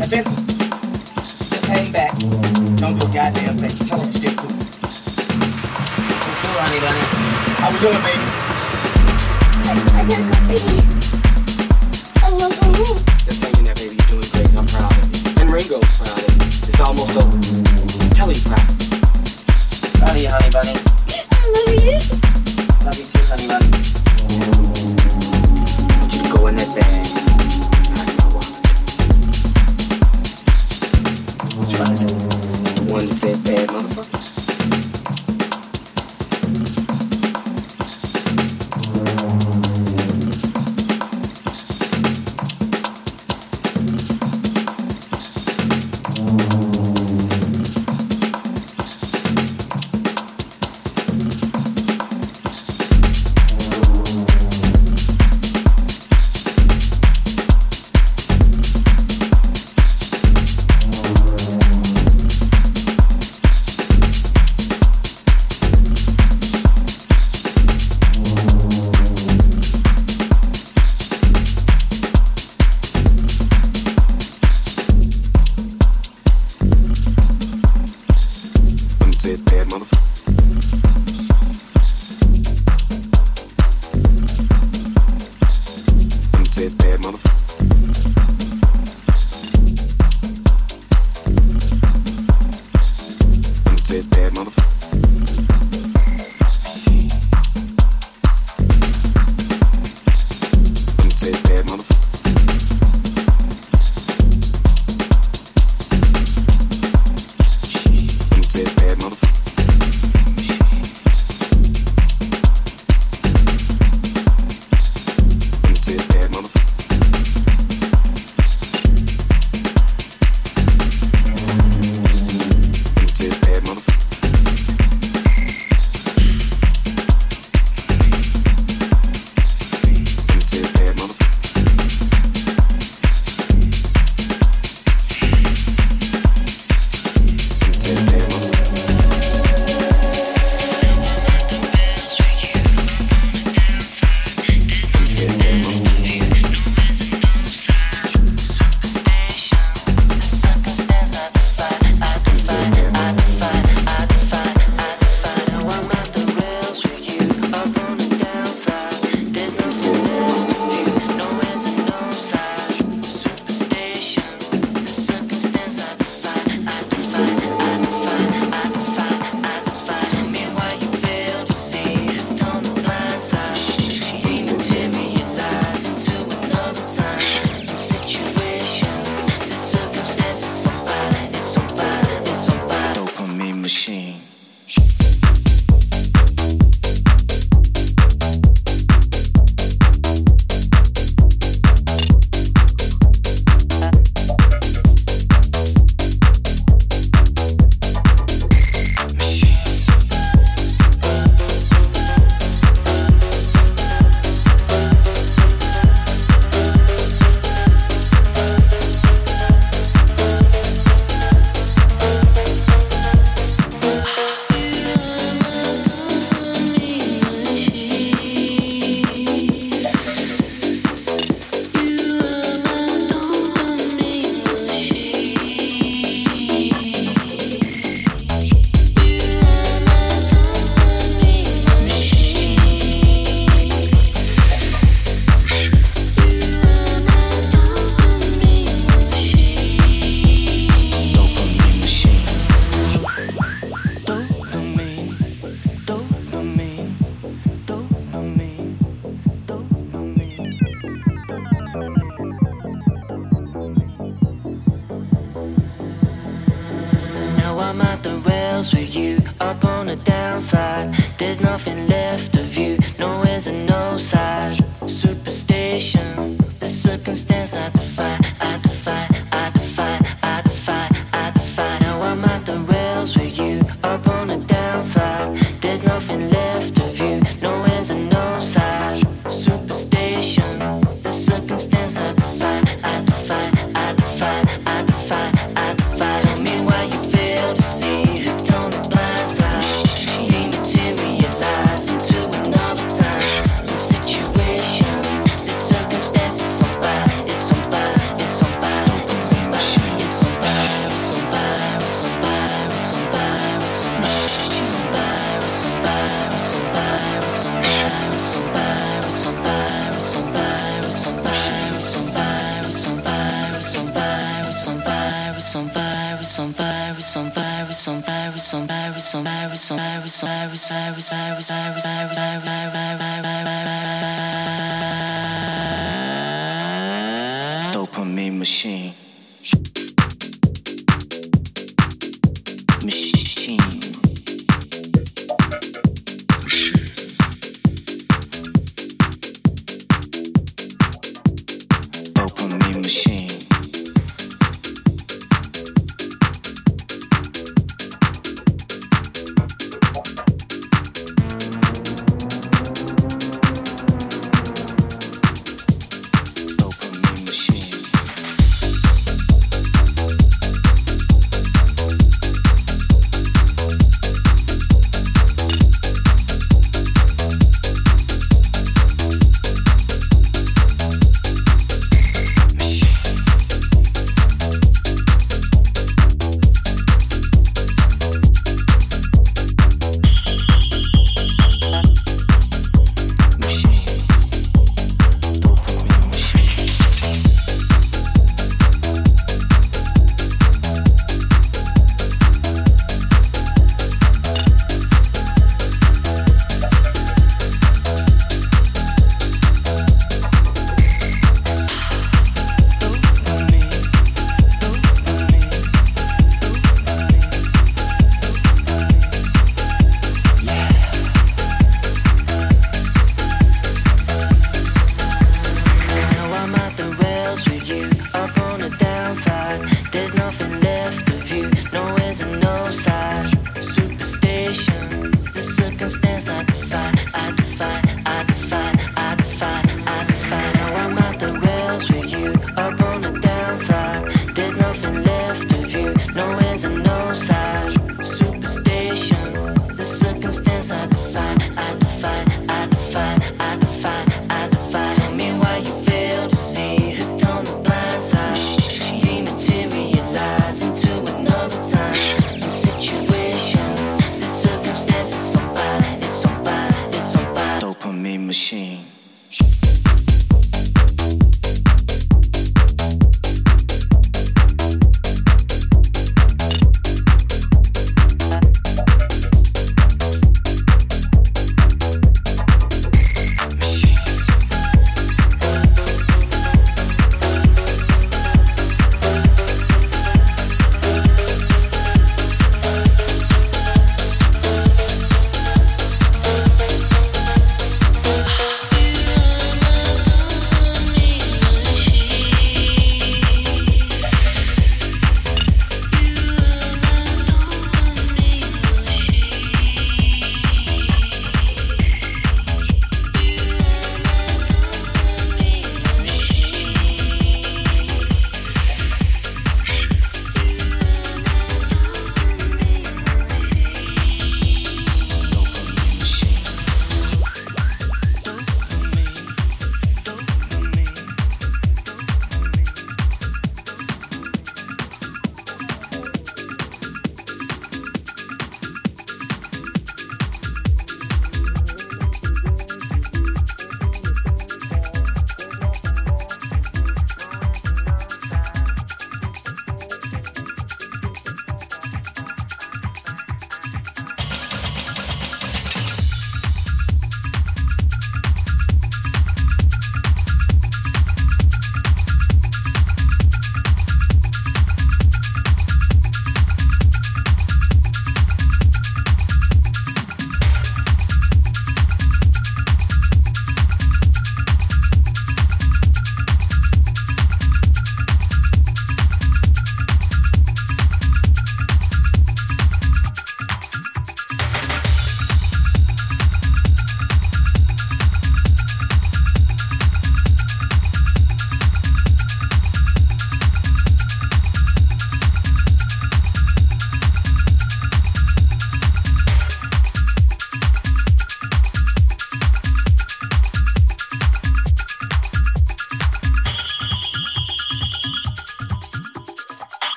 Now, Vince, just hang back. Don't do a goddamn thing. Tell to stay cool. Cool, How we doing, baby? I got my baby. I love you. Just hanging there, baby. You're doing great. I'm proud. And Ringo's proud. It's almost over. Tell you proud. Ronnie, honey, bunny. big ass motherfucker.